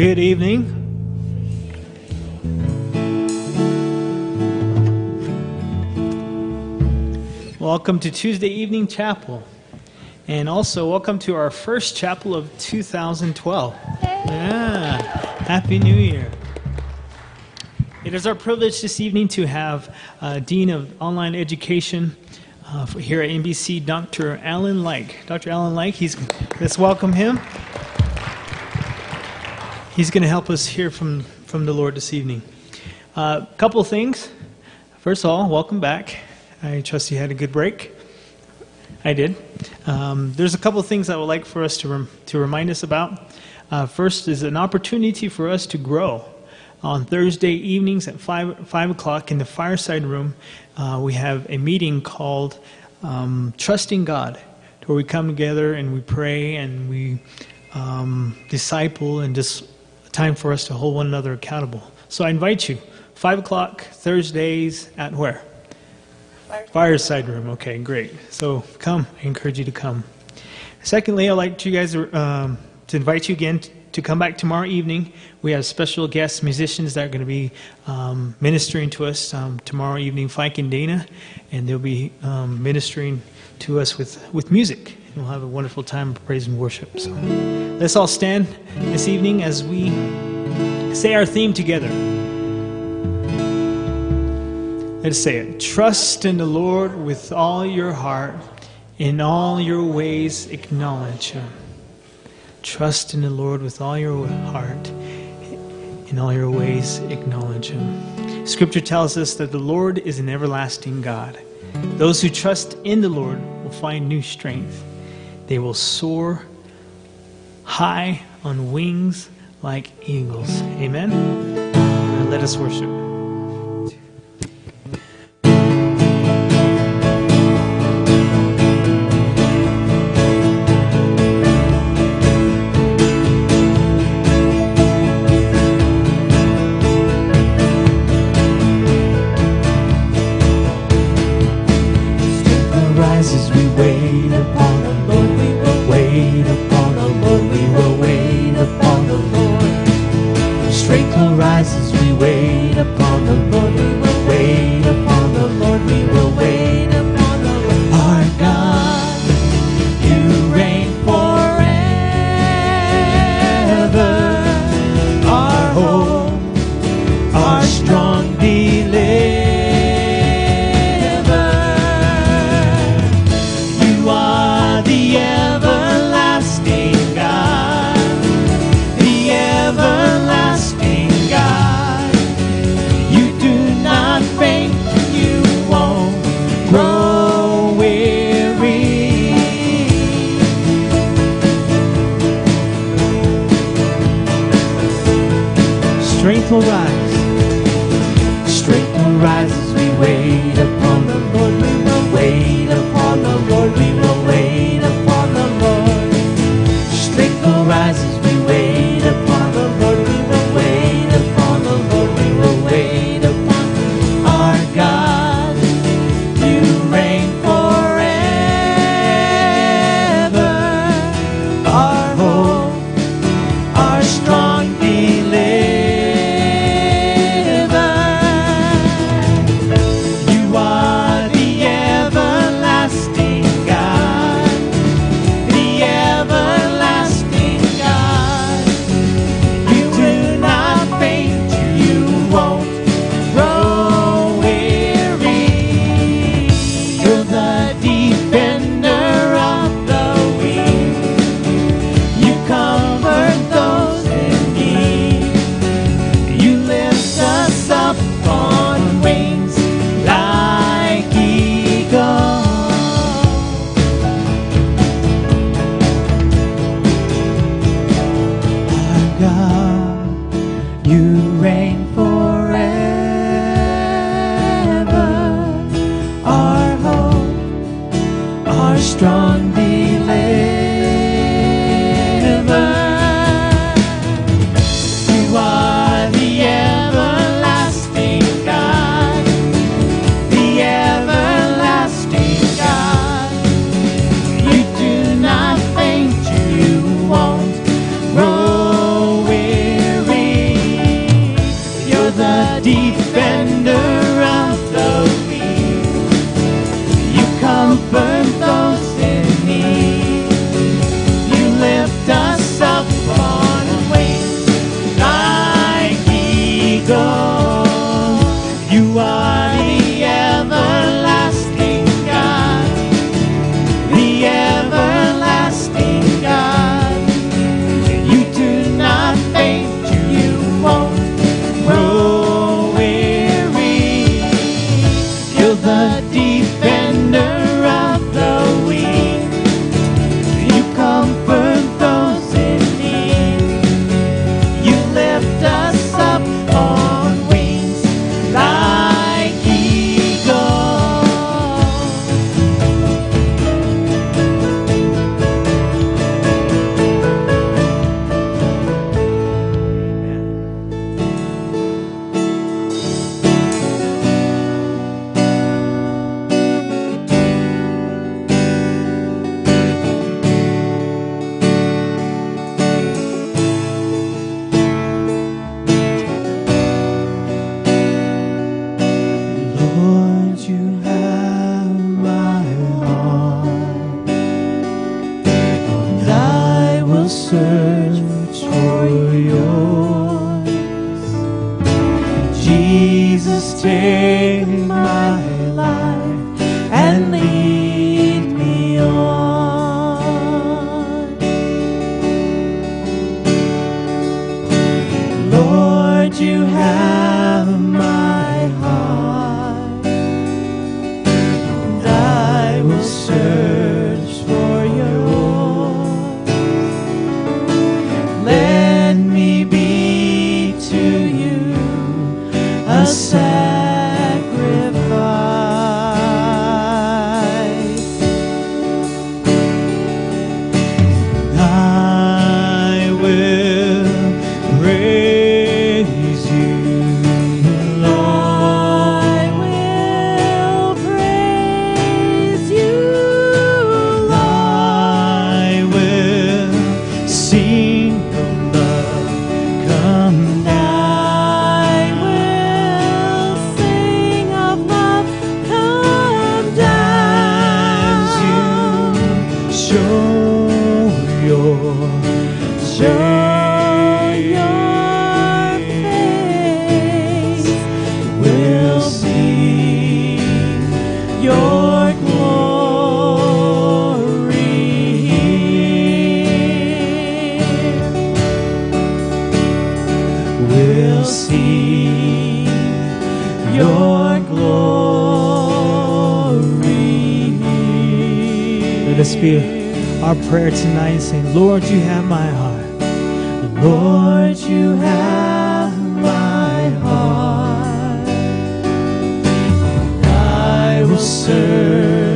Good evening. Welcome to Tuesday Evening Chapel. And also, welcome to our first chapel of 2012. Yeah. Happy New Year. It is our privilege this evening to have uh, Dean of Online Education uh, here at NBC, Dr. Alan Lyke. Dr. Alan Lyke, he's, let's welcome him. He's going to help us hear from, from the Lord this evening. A uh, couple things. First of all, welcome back. I trust you had a good break. I did. Um, there's a couple things I would like for us to, rem- to remind us about. Uh, first is an opportunity for us to grow. On Thursday evenings at 5, 5 o'clock in the fireside room, uh, we have a meeting called um, Trusting God, where we come together and we pray and we um, disciple and just time for us to hold one another accountable. So I invite you, 5 o'clock Thursdays at where? Fireside. Fireside room. Okay, great. So come. I encourage you to come. Secondly, I'd like you guys um, to invite you again to come back tomorrow evening. We have special guest musicians that are going to be um, ministering to us um, tomorrow evening, Fike and Dana, and they'll be um, ministering to us with, with music. We'll have a wonderful time of praise and worship. So let's all stand this evening as we say our theme together. Let's say it. Trust in the Lord with all your heart. In all your ways, acknowledge Him. Trust in the Lord with all your heart. In all your ways, acknowledge Him. Scripture tells us that the Lord is an everlasting God. Those who trust in the Lord will find new strength. They will soar high on wings like eagles. Amen? let us worship. rises strong. Our prayer tonight, saying, Lord, you have my heart. Lord, you have my heart. I will search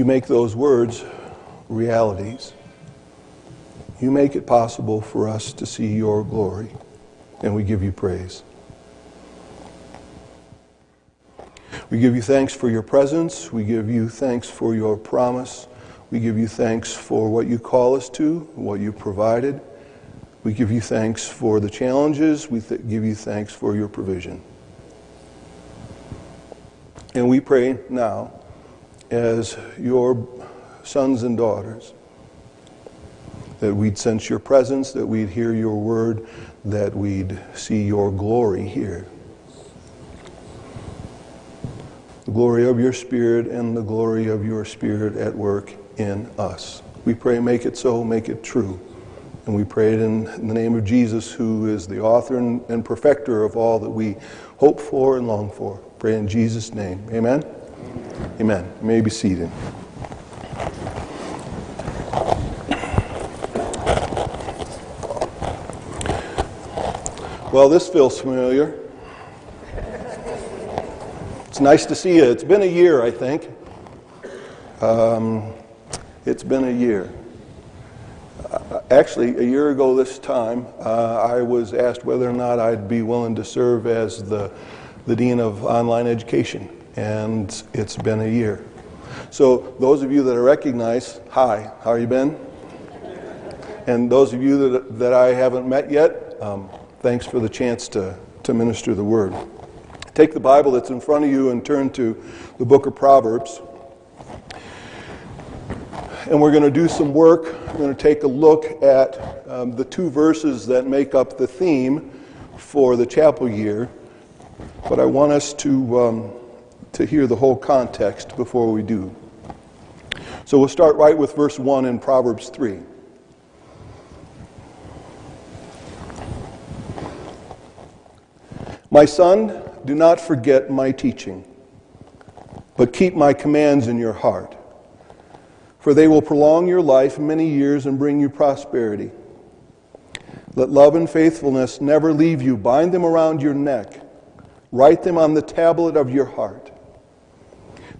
You make those words realities. You make it possible for us to see your glory, and we give you praise. We give you thanks for your presence. We give you thanks for your promise. We give you thanks for what you call us to, what you provided. We give you thanks for the challenges. We th- give you thanks for your provision. And we pray now, as your sons and daughters, that we'd sense your presence, that we'd hear your word, that we'd see your glory here. The glory of your Spirit and the glory of your Spirit at work in us. We pray, make it so, make it true. And we pray it in, the name of Jesus, who is the author and, and perfecter of all that we hope for and long for. Pray in Jesus' name. Amen. Amen. You may be seated. Well, this feels familiar. It's nice to see you. It's been a year, I think. Um, it's been a year. Uh, actually, a year ago this time, uh, I was asked whether or not I'd be willing to serve as the, the Dean of Online Education, and it's been a year. So, those of you that I recognize, hi, how are you been? And those of you that, that I haven't met yet, um, thanks for the chance to, to minister the word. Take the Bible that's in front of you and turn to the book of Proverbs. And we're going to do some work. We're going to take a look at um, the two verses that make up the theme for the chapel year. But I want us to, um, to hear the whole context before we do. So we'll start right with verse 1 in Proverbs 3. My son, do not forget my teaching, but keep my commands in your heart for they will prolong your life many years and bring you prosperity. Let love and faithfulness never leave you. Bind them around your neck, write them on the tablet of your heart.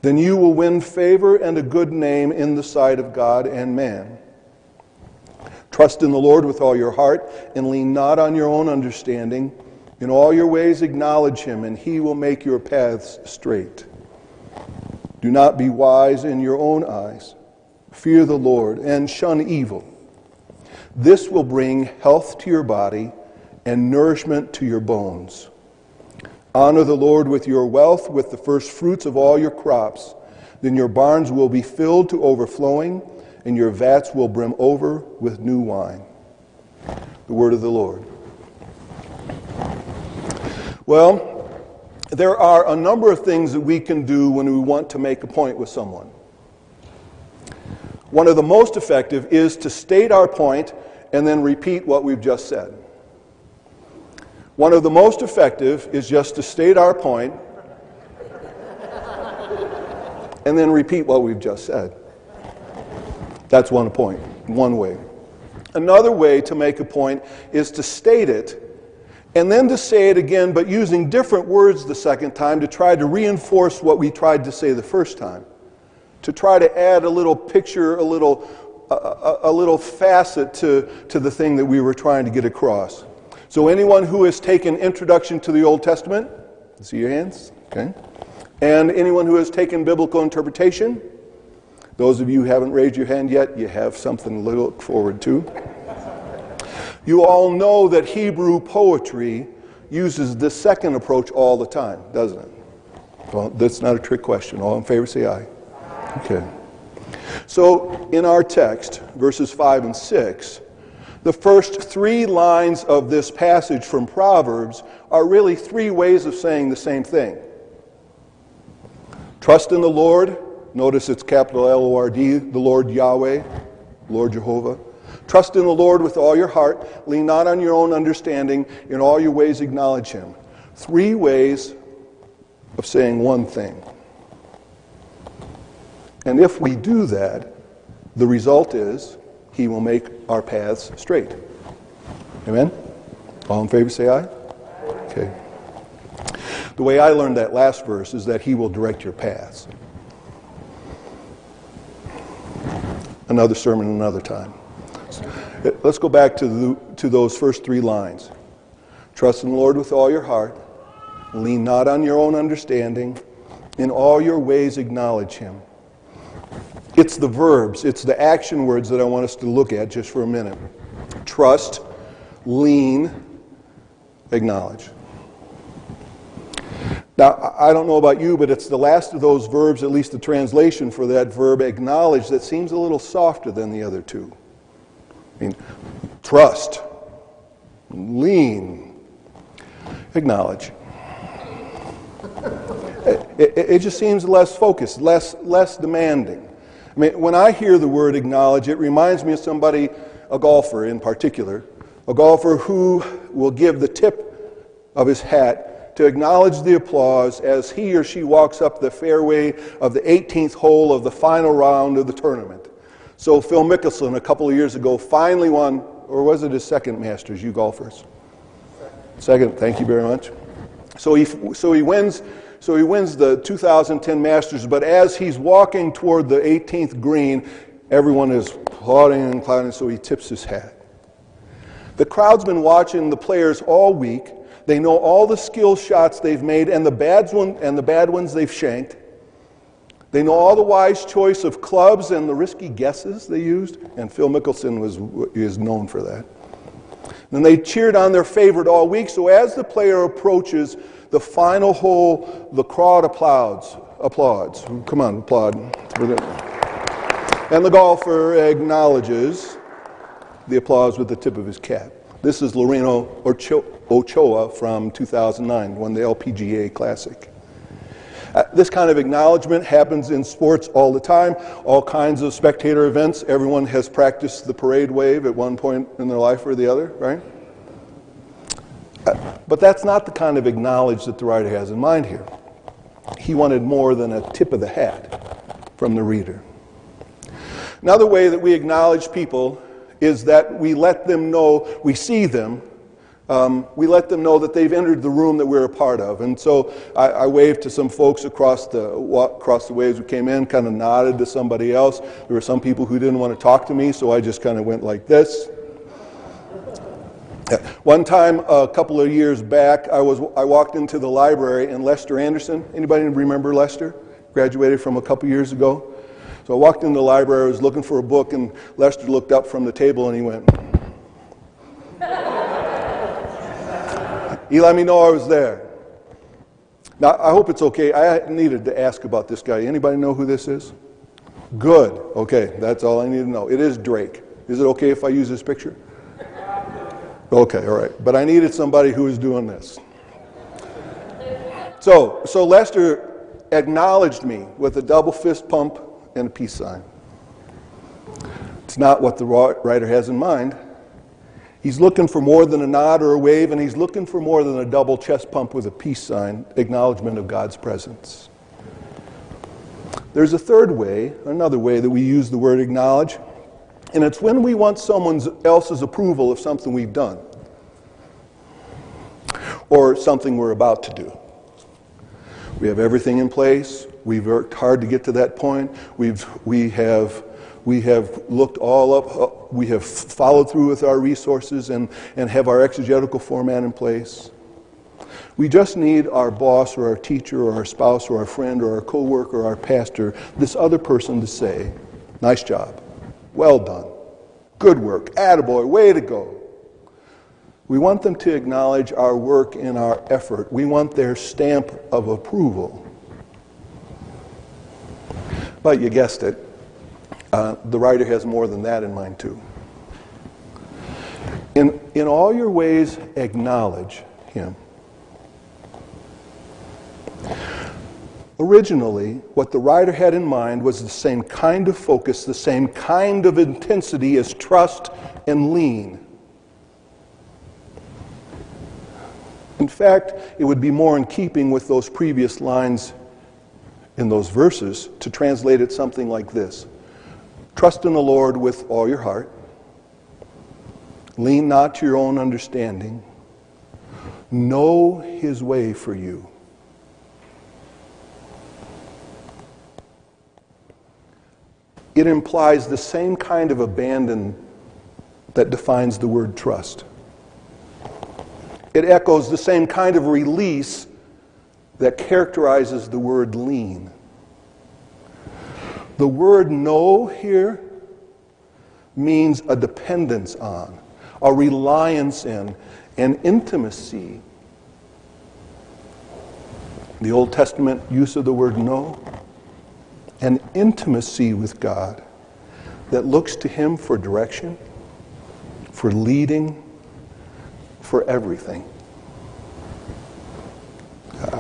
Then you will win favor and a good name in the sight of God and man. Trust in the Lord with all your heart and lean not on your own understanding. In all your ways acknowledge him, and he will make your paths straight. Do not be wise in your own eyes. Fear the Lord and shun evil. This will bring health to your body and nourishment to your bones. Honor the Lord with your wealth, with the first fruits of all your crops. Then your barns will be filled to overflowing, and your vats will brim over with new wine. The word of the Lord. Well, there are a number of things that we can do when we want to make a point with someone. One of the most effective is to state our point and then repeat what we've just said. One of the most effective is just to state our point and then repeat what we've just said. That's one point, one way. Another way to make a point is to state it and then to say it again, but using different words the second time to try to reinforce what we tried to say the first time to try to add a little picture, a little, a, a, little facet to, to the thing that we were trying to get across. So, anyone who has taken Introduction to the Old Testament, see your hands? Okay. And anyone who has taken biblical interpretation, those of you who haven't raised your hand yet, you have something to look forward to. You all know that Hebrew poetry uses this second approach all the time, doesn't it? Well, that's not a trick question. All in favor say aye. Okay. So, in our text, verses 5 and 6, the first three lines of this passage from Proverbs are really three ways of saying the same thing. Trust in the Lord. Notice it's capital L O R D, the Lord Yahweh, Lord Jehovah. Trust in the Lord with all your heart. Lean not on your own understanding. In all your ways, acknowledge Him. Three ways of saying one thing. And if we do that, the result is he will make our paths straight. Amen? All in favor say aye? Okay. The way I learned that last verse is that he will direct your paths. Another sermon another time. Let's go back to, the, to those first three lines. Trust in the Lord with all your heart. Lean not on your own understanding. In all your ways acknowledge him it's the verbs, it's the action words that I want us to look at just for a minute. Trust, lean, acknowledge. Now, I don't know about you, but it's the last of those verbs, at least the translation for that verb, acknowledge, that seems a little softer than the other two. I mean, trust, lean, acknowledge. It, it, it, just seems less focused, less, less demanding. Mean, when I hear the word acknowledge, it reminds me of somebody, a golfer in particular, a golfer who will give the tip of his hat to acknowledge the applause as he or she walks up the fairway of the 18th hole of the final round of the tournament. So Phil Mickelson, a couple of years ago, finally won, or was it his second Masters, you golfers? Second, thank you very much. So he, so he wins so he wins the 2010 Masters, but as he's walking toward the 18th green, Everyone is applauding and clapping, so he tips his hat. The crowd's been watching the players all week. They know all the skill shots they've made and the bad, one, and the bad ones they've shanked. They know all the wise choice of clubs and the risky guesses they used, and Phil Mickelson was, is known for that. And they cheered on their favorite all week, so as the player approaches the final hole, the crowd applauds. Applauds. Come on, applaud. And the golfer acknowledges the applause with the tip of his cap. This is Lorena Ochoa from 2009, won the LPGA Classic. Uh, this kind of acknowledgement happens in sports all the time, all kinds of spectator events. Everyone has practiced the parade wave at one point in their life or the other, right? But that's not the kind of acknowledge that the writer has in mind here. He wanted more than a tip of the hat from the reader. Another way that we acknowledge people is that we let them know we see them um, we let them know that they've entered the room that we're a part of. And so I, I waved to some folks across the, across the way as we came in, kind of nodded to somebody else. There were some people who didn't want to talk to me, so I just kind of went like this. One time, a couple of years back, I, was, I walked into the library and Lester Anderson, anybody remember Lester? Graduated from a couple years ago. So I walked into the library, I was looking for a book, and Lester looked up from the table and he went, He let me know I was there. Now, I hope it's okay. I needed to ask about this guy. Anybody know who this is? Good. Okay, that's all I need to know. It is Drake. Is it okay if I use this picture? Okay, all right. But I needed somebody who was doing this. So, so Lester acknowledged me with a double fist pump and a peace sign. It's not what the writer has in mind. He's looking for more than a nod or a wave, and he's looking for more than a double chest pump with a peace sign, acknowledgement of God's presence. There's a third way, another way that we use the word acknowledge, and it's when we want someone else's approval of something we've done or something we're about to do. We have everything in place. We've worked hard to get to that point. We've, we have we have looked all up, uh, we have followed through with our resources and, and have our exegetical format in place. We just need our boss or our teacher or our spouse or our friend or our coworker or our pastor, this other person to say, nice job, well done, good work, attaboy, way to go. We want them to acknowledge our work and our effort. We want their stamp of approval. But you guessed it, uh, the writer has more than that in mind, too. In, in all your ways, acknowledge him. Originally, what the writer had in mind was the same kind of focus, the same kind of intensity as trust and lean. In fact, it would be more in keeping with those previous lines in those verses to translate it something like this Trust in the Lord with all your heart. Lean not to your own understanding. Know his way for you. It implies the same kind of abandon that defines the word trust. It echoes the same kind of release that characterizes the word lean. The word know here means a dependence on, a reliance in, an intimacy. The Old Testament use of the word know, an intimacy with God that looks to Him for direction, for leading, for everything.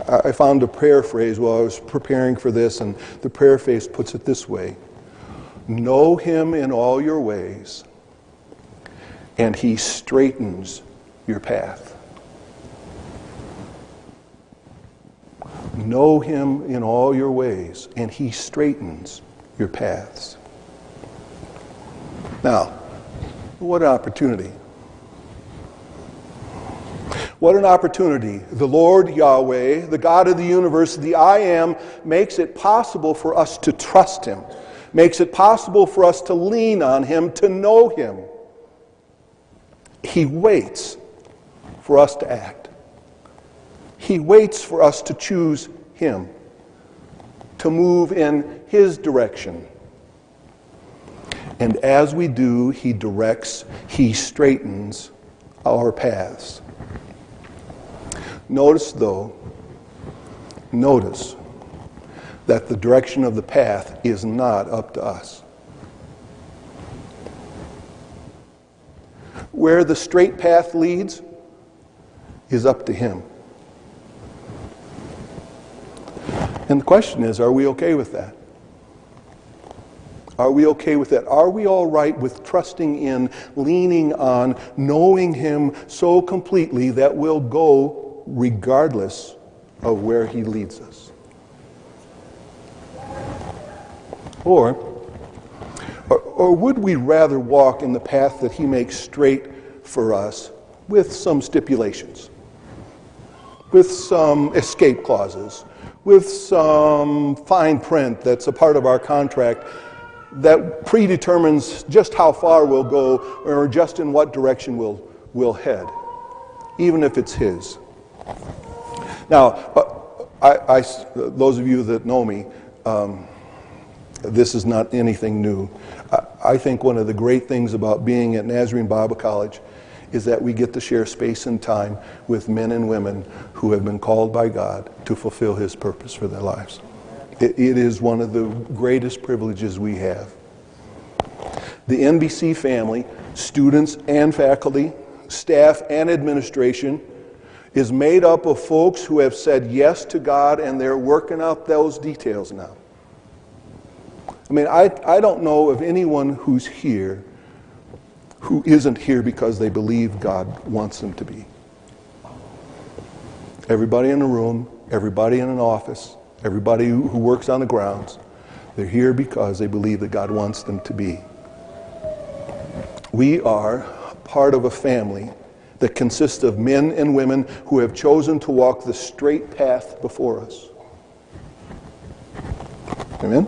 I found a prayer phrase while I was preparing for this, and the prayer phrase puts it this way Know him in all your ways, and he straightens your path. Know him in all your ways, and he straightens your paths. Now, what an opportunity. What an opportunity. The Lord Yahweh, the God of the universe, the I am, makes it possible for us to trust Him, makes it possible for us to lean on Him, to know Him. He waits for us to act. He waits for us to choose Him, to move in His direction. And as we do, He directs, He straightens our paths. Notice, though, notice that the direction of the path is not up to us. Where the straight path leads is up to Him. And the question is are we okay with that? Are we okay with that? Are we all right with trusting in, leaning on, knowing Him so completely that we'll go regardless of where He leads us? Or, or, or would we rather walk in the path that He makes straight for us with some stipulations, with some escape clauses, with some fine print that's a part of our contract that predetermines just how far we'll go or just in what direction we'll, we'll head, even if it's His. Now, uh, I, I, those of you that know me, um, this is not anything new. I, I think one of the great things about being at Nazarene Bible College is that we get to share space and time with men and women who have been called by God to fulfill His purpose for their lives. it, it is one of the greatest privileges we have. The NBC family, students and faculty, staff and administration, is made up of folks who have said yes to God and they're working out those details now. I mean, I, I don't know of anyone who's here who isn't here because they believe God wants them to be. Everybody in the room, everybody in an office, everybody who works on the grounds, they're here because they believe that God wants them to be. We are part of a family that consists of men and women who have chosen to walk the straight path before us. Amen?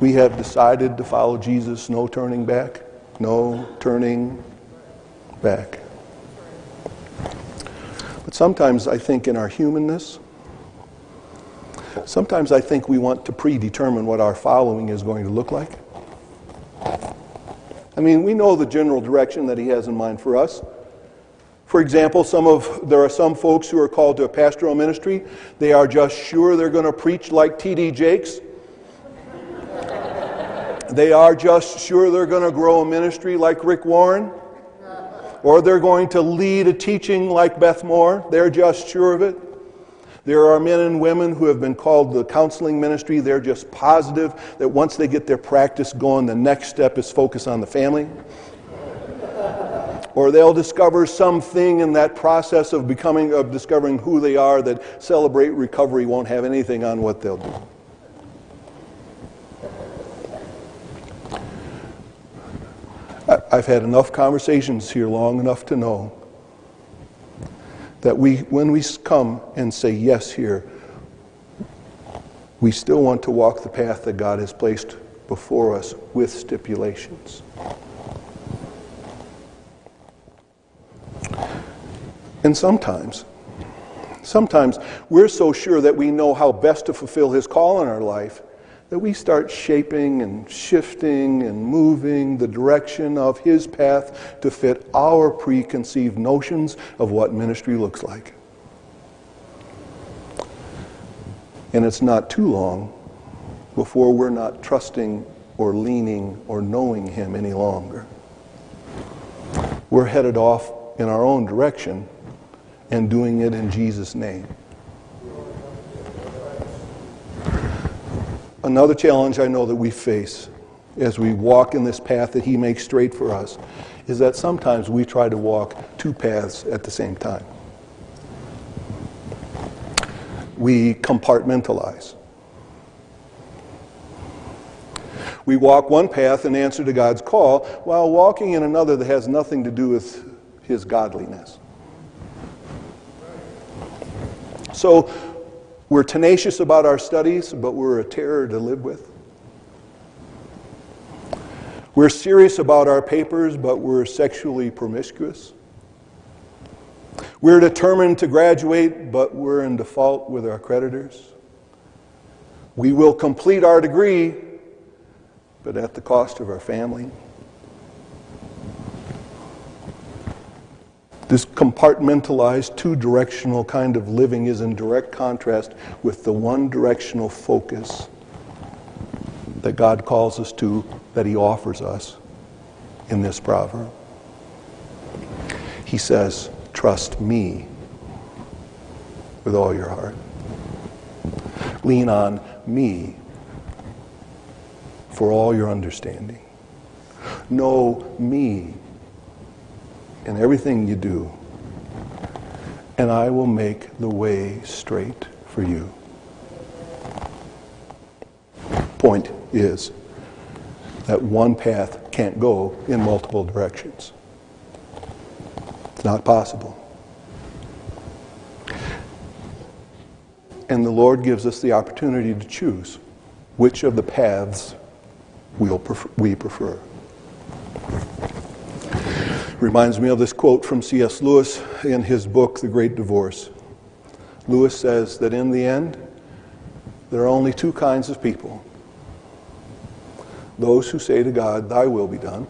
We have decided to follow Jesus, no turning back no turning back. But sometimes I think in our humanness, sometimes I think we want to predetermine what our following is going to look like. I mean, we know the general direction that he has in mind for us. For example, some of there are some folks who are called to a pastoral ministry. They are just sure they're going to preach like T.D. Jakes they are just sure they're going to grow a ministry like Rick Warren, or they're going to lead a teaching like Beth Moore. They're just sure of it. There are men and women who have been called the counseling ministry. They're just positive that once they get their practice going, the next step is focus on the family. or they'll discover something in that process of becoming, of discovering who they are that celebrate recovery won't have anything on what they'll do. I've had enough conversations here long enough to know that we, when we come and say yes here, we still want to walk the path that God has placed before us with stipulations. And sometimes, sometimes we're so sure that we know how best to fulfill His call in our life that we start shaping and shifting and moving the direction of His path to fit our preconceived notions of what ministry looks like. And it's not too long before we're not trusting or leaning or knowing Him any longer. We're headed off in our own direction and doing it in Jesus' name. Another challenge I know that we face as we walk in this path that He makes straight for us is that sometimes we try to walk two paths at the same time. We compartmentalize. We walk one path in answer to God's call while walking in another that has nothing to do with His godliness. So we're tenacious about our studies, but we're a terror to live with. We're serious about our papers, but we're sexually promiscuous. We're determined to graduate, but we're in default with our creditors. We will complete our degree, but at the cost of our family. This compartmentalized, two directional kind of living is in direct contrast with the one directional focus that God calls us to, that He offers us in this proverb. He says, Trust me with all your heart. Lean on me for all your understanding. Know me in everything you do, and I will make the way straight for you. Point is that one path can't go in multiple directions. It's not possible. And the Lord gives us the opportunity to choose which of the paths we'll prefer, we prefer. Reminds me of this quote from C.S. Lewis in his book, The Great Divorce. Lewis says that in the end, there are only two kinds of people those who say to God, Thy will be done,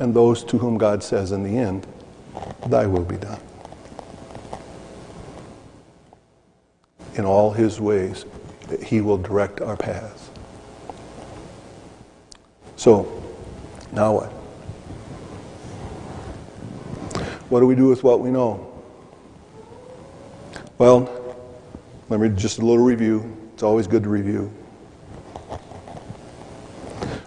and those to whom God says in the end, Thy will be done. In all His ways, He will direct our paths. So, now what? What do we do with what we know? Well, let me just a little review. It's always good to review.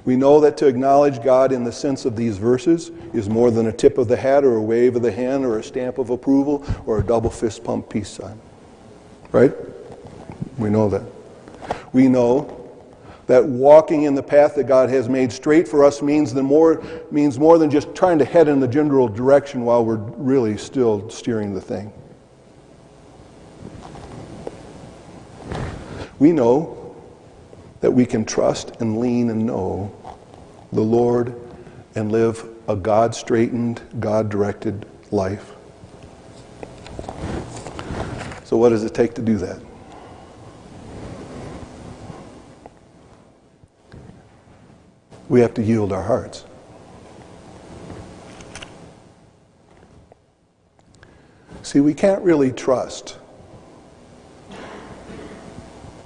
We know that to acknowledge God in the sense of these verses is more than a tip of the hat or a wave of the hand or a stamp of approval or a double fist pump peace sign. Right? We know that. We know that walking in the path that God has made straight for us means, the more, means more than just trying to head in the general direction while we're really still steering the thing. We know that we can trust and lean and know the Lord and live a God straightened, God directed life. So, what does it take to do that? We have to yield our hearts. See, we can't really trust.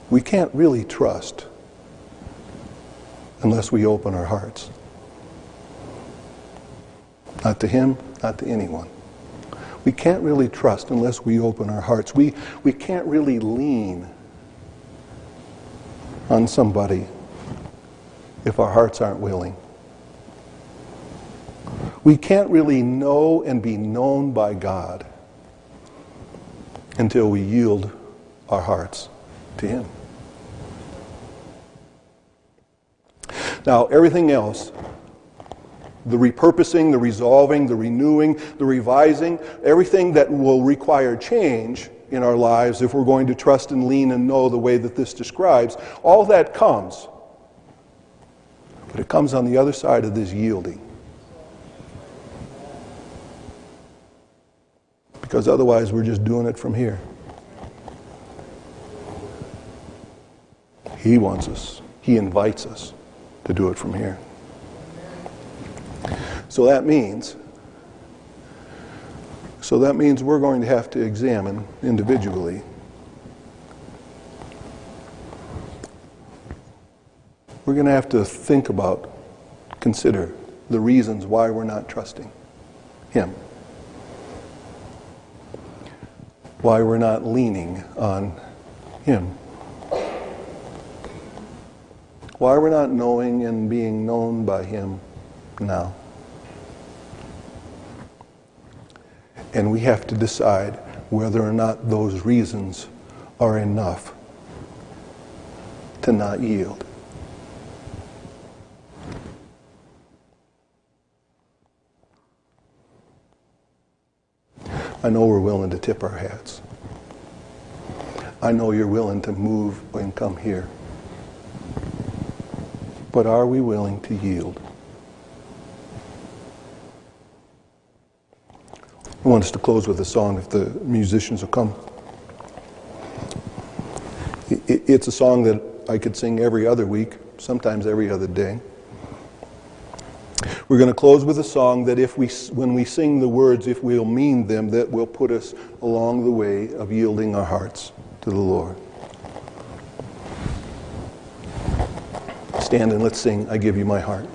We can't really trust unless we open our hearts. Not to Him, not to anyone. We can't really trust unless we open our hearts. We, we can't really lean on somebody if our hearts aren't willing. We can't really know and be known by God until we yield our hearts to Him. Now, everything else, the repurposing, the resolving, the renewing, the revising, everything that will require change in our lives if we're going to trust and lean and know the way that this describes, all that comes. But it comes on the other side of this yielding. Because otherwise, we're just doing it from here. He wants us, He invites us to do it from here. So that means so that means we're going to have to examine individually we're going to have to think about consider the reasons why we're not trusting him why we're not leaning on him why we're not knowing and being known by Him now. And we have to decide whether or not those reasons are enough to not yield. I know we're willing to tip our hats. I know you're willing to move and come here. but are we willing to yield? I want us to close with a song if the musicians will come. It's a song that I could sing every other week, sometimes every other day. We're going to close with a song that if we, when we sing the words, if we'll mean them, that will put us along the way of yielding our hearts to the Lord. Stand and let's sing, I give you my heart.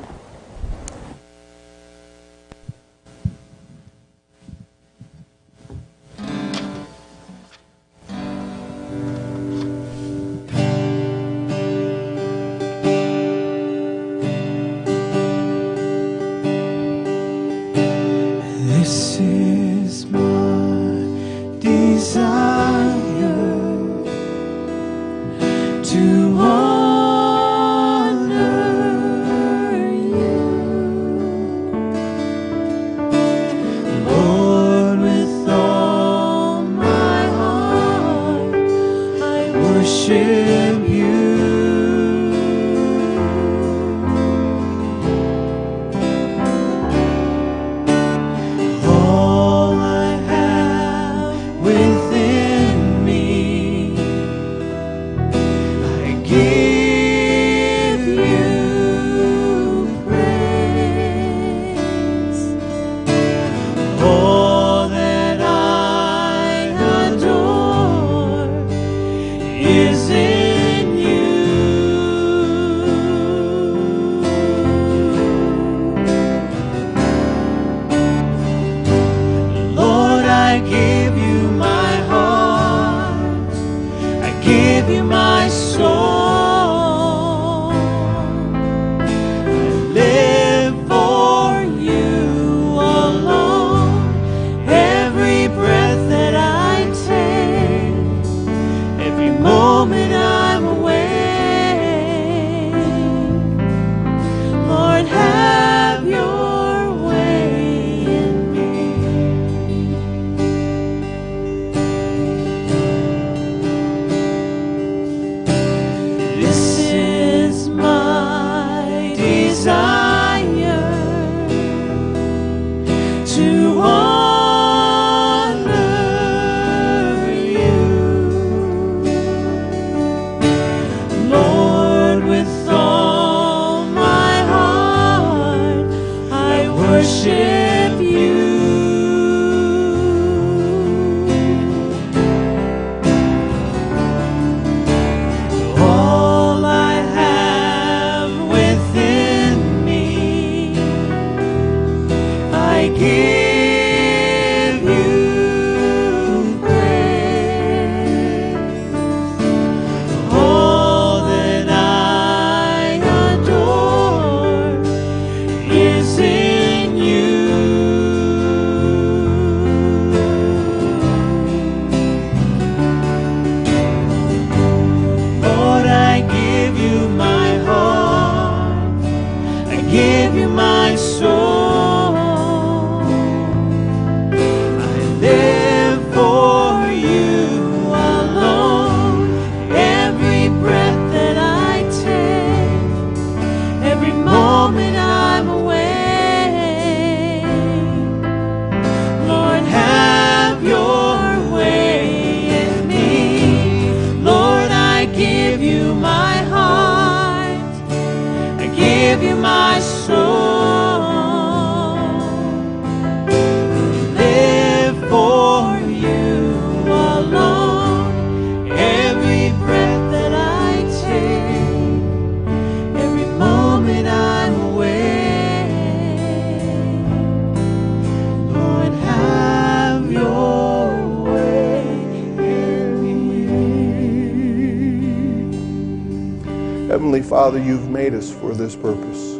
Father, you've made us for this purpose.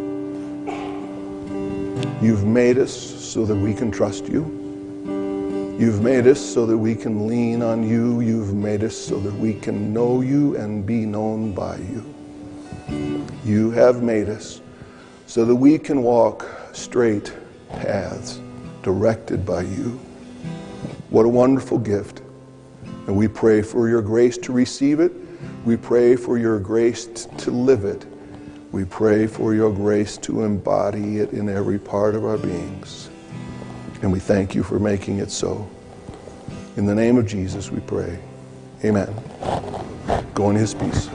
You've made us so that we can trust you. You've made us so that we can lean on you. You've made us so that we can know you and be known by you. You have made us so that we can walk straight paths directed by you. What a wonderful gift. And we pray for your grace to receive it. We pray for your grace to live it. We pray for your grace to embody it in every part of our beings. And we thank you for making it so. In the name of Jesus, we pray. Amen. Go in his peace.